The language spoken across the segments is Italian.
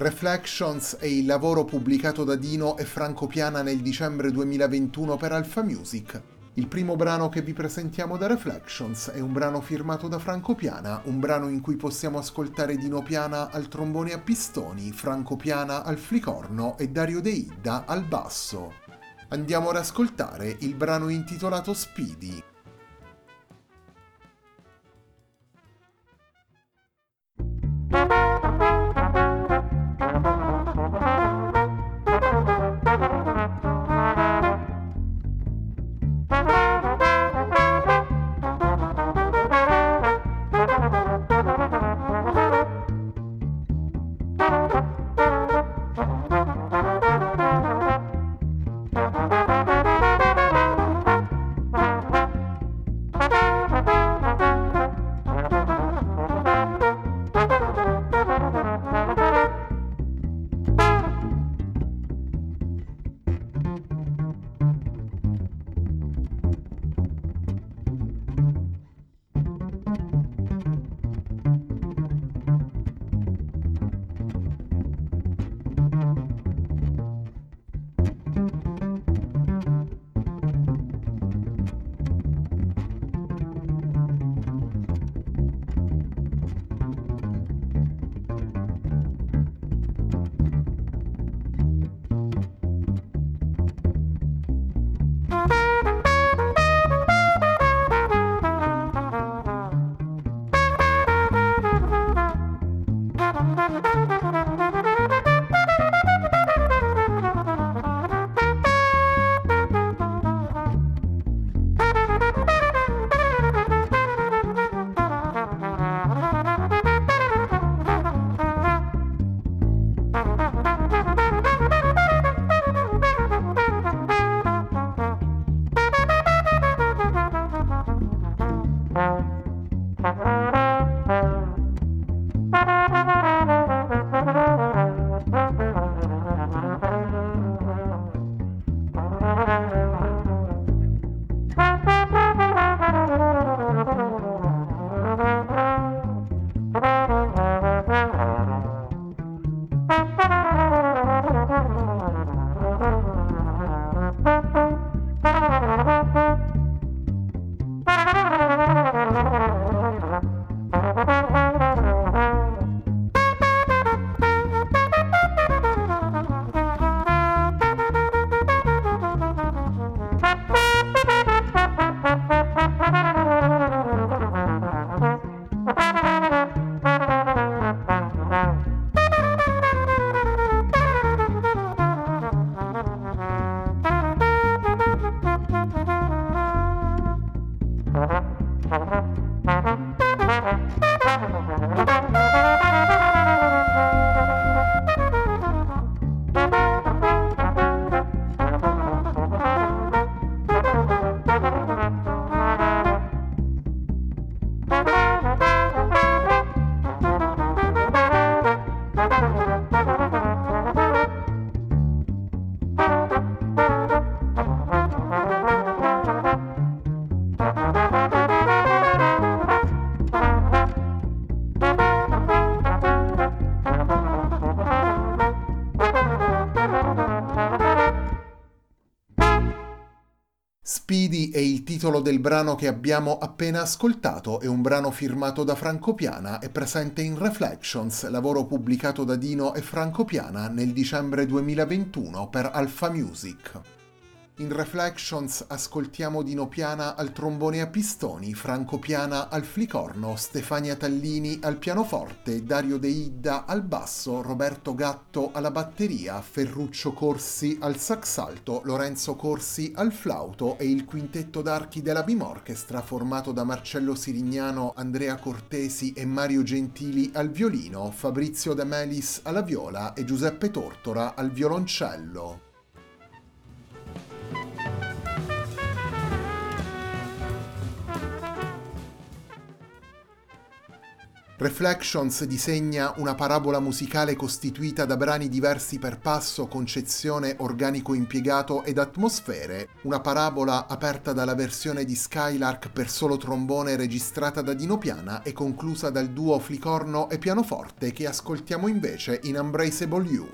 Reflections è il lavoro pubblicato da Dino e Franco Piana nel dicembre 2021 per Alpha Music. Il primo brano che vi presentiamo da Reflections è un brano firmato da Franco Piana, un brano in cui possiamo ascoltare Dino Piana al trombone a pistoni, Franco Piana al flicorno e Dario De Idda al basso. Andiamo ad ascoltare il brano intitolato Speedy. È il titolo del brano che abbiamo appena ascoltato, è un brano firmato da Franco Piana e presente in Reflections, lavoro pubblicato da Dino e Franco Piana nel dicembre 2021 per Alpha Music. In Reflections ascoltiamo Dino Piana al trombone a pistoni, Franco Piana al flicorno, Stefania Tallini al pianoforte, Dario De Idda al basso, Roberto Gatto alla batteria, Ferruccio Corsi al sax alto, Lorenzo Corsi al flauto e il quintetto d'archi della Bim Orchestra formato da Marcello Sirignano, Andrea Cortesi e Mario Gentili al violino, Fabrizio De Melis alla viola e Giuseppe Tortora al violoncello. Reflections disegna una parabola musicale costituita da brani diversi per passo, concezione, organico impiegato ed atmosfere, una parabola aperta dalla versione di Skylark per solo trombone registrata da Dino Piana e conclusa dal duo flicorno e pianoforte che ascoltiamo invece in Unbraceable You.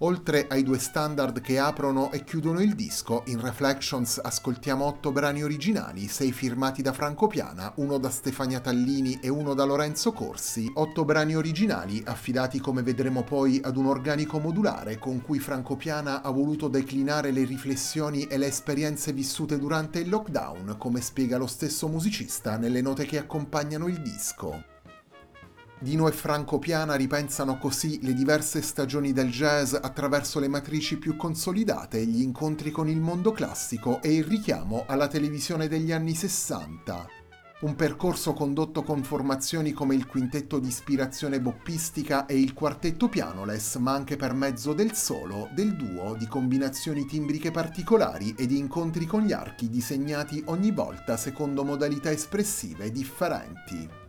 Oltre ai due standard che aprono e chiudono il disco, in Reflections ascoltiamo otto brani originali, sei firmati da Franco Piana, uno da Stefania Tallini e uno da Lorenzo Corsi, otto brani originali affidati come vedremo poi ad un organico modulare con cui Franco Piana ha voluto declinare le riflessioni e le esperienze vissute durante il lockdown, come spiega lo stesso musicista nelle note che accompagnano il disco. Dino e Franco Piana ripensano così le diverse stagioni del jazz attraverso le matrici più consolidate, gli incontri con il mondo classico e il richiamo alla televisione degli anni 60. Un percorso condotto con formazioni come il quintetto di ispirazione boppistica e il quartetto pianoles, ma anche per mezzo del solo, del duo, di combinazioni timbriche particolari e di incontri con gli archi disegnati ogni volta secondo modalità espressive differenti.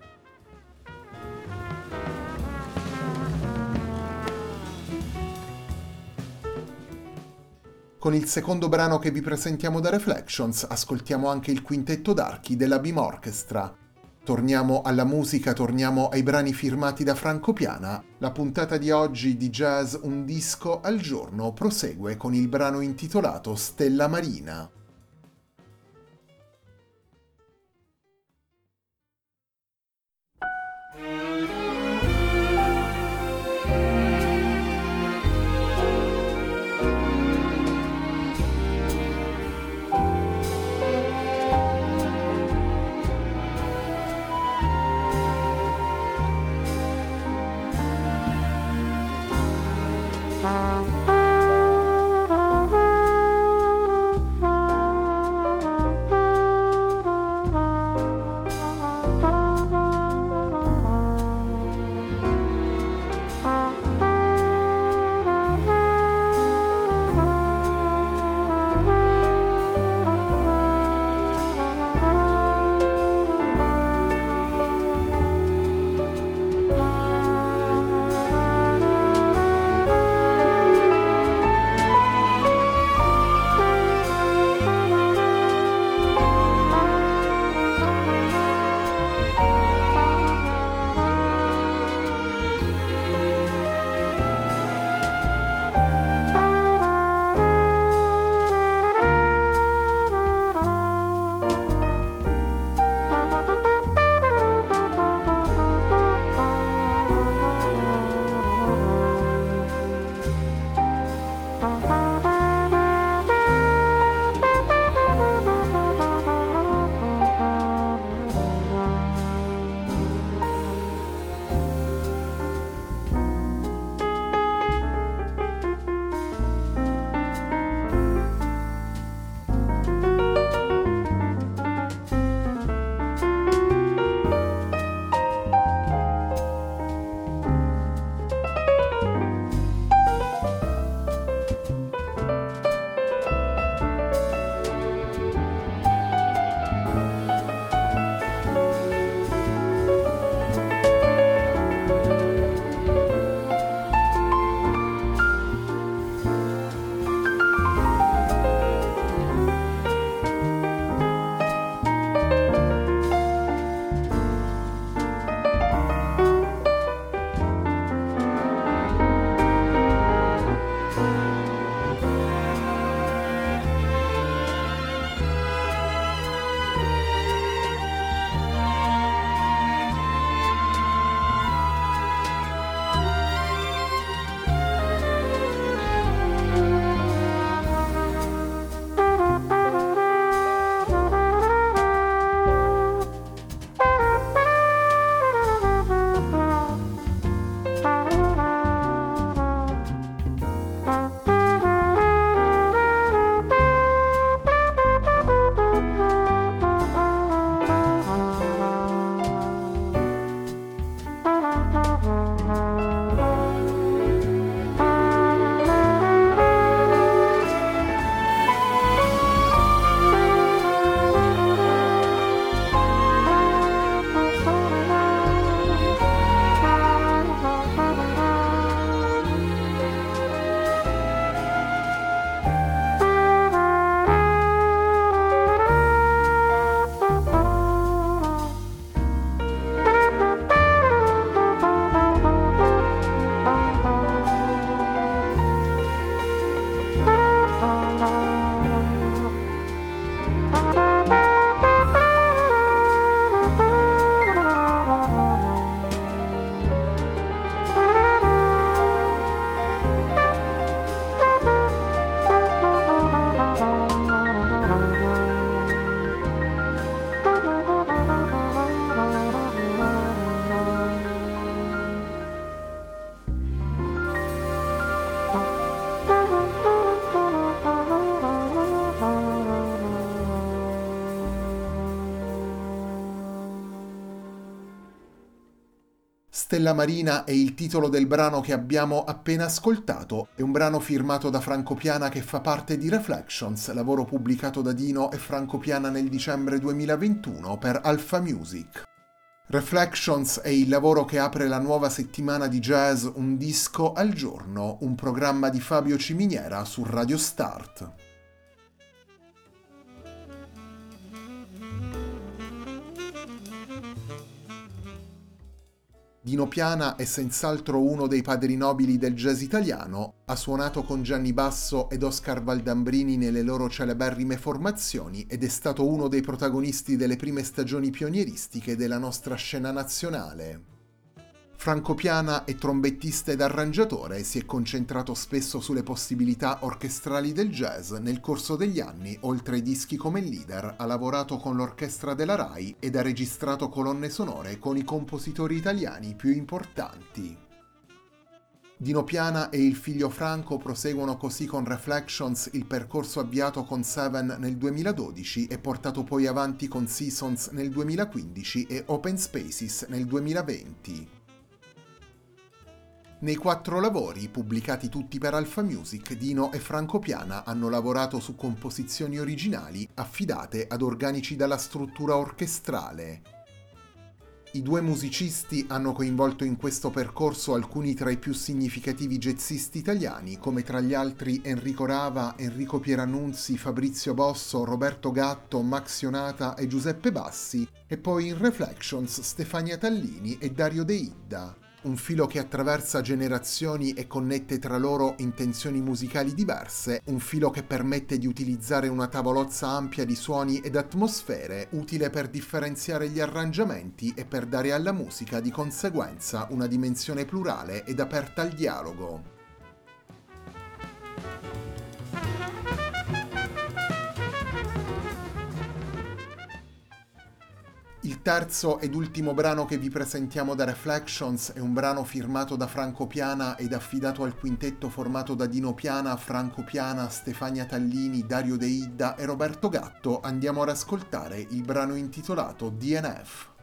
Con il secondo brano che vi presentiamo da Reflections ascoltiamo anche il quintetto d'archi della Beam Orchestra. Torniamo alla musica, torniamo ai brani firmati da Franco Piana. La puntata di oggi di Jazz Un disco al giorno prosegue con il brano intitolato Stella Marina. Stella Marina è il titolo del brano che abbiamo appena ascoltato, è un brano firmato da Franco Piana che fa parte di Reflections, lavoro pubblicato da Dino e Franco Piana nel dicembre 2021 per Alpha Music. Reflections è il lavoro che apre la nuova settimana di jazz Un disco al giorno, un programma di Fabio Ciminiera su Radio Start. Dino Piana è senz'altro uno dei padri nobili del jazz italiano, ha suonato con Gianni Basso ed Oscar Valdambrini nelle loro celeberrime formazioni ed è stato uno dei protagonisti delle prime stagioni pionieristiche della nostra scena nazionale. Franco Piana è trombettista ed arrangiatore e si è concentrato spesso sulle possibilità orchestrali del jazz. Nel corso degli anni, oltre ai dischi come leader, ha lavorato con l'orchestra della RAI ed ha registrato colonne sonore con i compositori italiani più importanti. Dino Piana e il figlio Franco proseguono così con Reflections il percorso avviato con Seven nel 2012 e portato poi avanti con Seasons nel 2015 e Open Spaces nel 2020. Nei quattro lavori, pubblicati tutti per Alpha Music, Dino e Franco Piana hanno lavorato su composizioni originali affidate ad organici dalla struttura orchestrale. I due musicisti hanno coinvolto in questo percorso alcuni tra i più significativi jazzisti italiani, come tra gli altri Enrico Rava, Enrico Pierannunzi, Fabrizio Bosso, Roberto Gatto, Max Ionata e Giuseppe Bassi, e poi in Reflections Stefania Tallini e Dario De Idda un filo che attraversa generazioni e connette tra loro intenzioni musicali diverse, un filo che permette di utilizzare una tavolozza ampia di suoni ed atmosfere, utile per differenziare gli arrangiamenti e per dare alla musica di conseguenza una dimensione plurale ed aperta al dialogo. Terzo ed ultimo brano che vi presentiamo da Reflections è un brano firmato da Franco Piana ed affidato al quintetto formato da Dino Piana, Franco Piana, Stefania Tallini, Dario De Idda e Roberto Gatto. Andiamo ad ascoltare il brano intitolato DNF.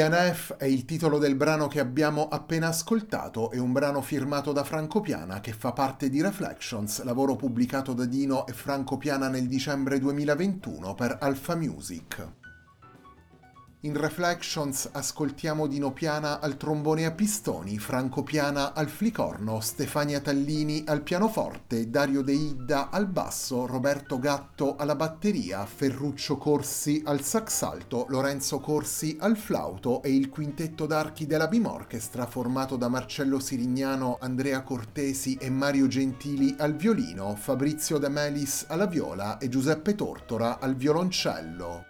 DNF è il titolo del brano che abbiamo appena ascoltato, è un brano firmato da Franco Piana che fa parte di Reflections, lavoro pubblicato da Dino e Franco Piana nel dicembre 2021 per Alpha Music. In Reflections ascoltiamo Dino Piana al trombone a pistoni, Franco Piana al flicorno, Stefania Tallini al pianoforte, Dario De Idda al basso, Roberto Gatto alla batteria, Ferruccio Corsi al sax alto, Lorenzo Corsi al flauto e il quintetto d'archi della Bim Orchestra formato da Marcello Sirignano, Andrea Cortesi e Mario Gentili al violino, Fabrizio De Melis alla viola e Giuseppe Tortora al violoncello.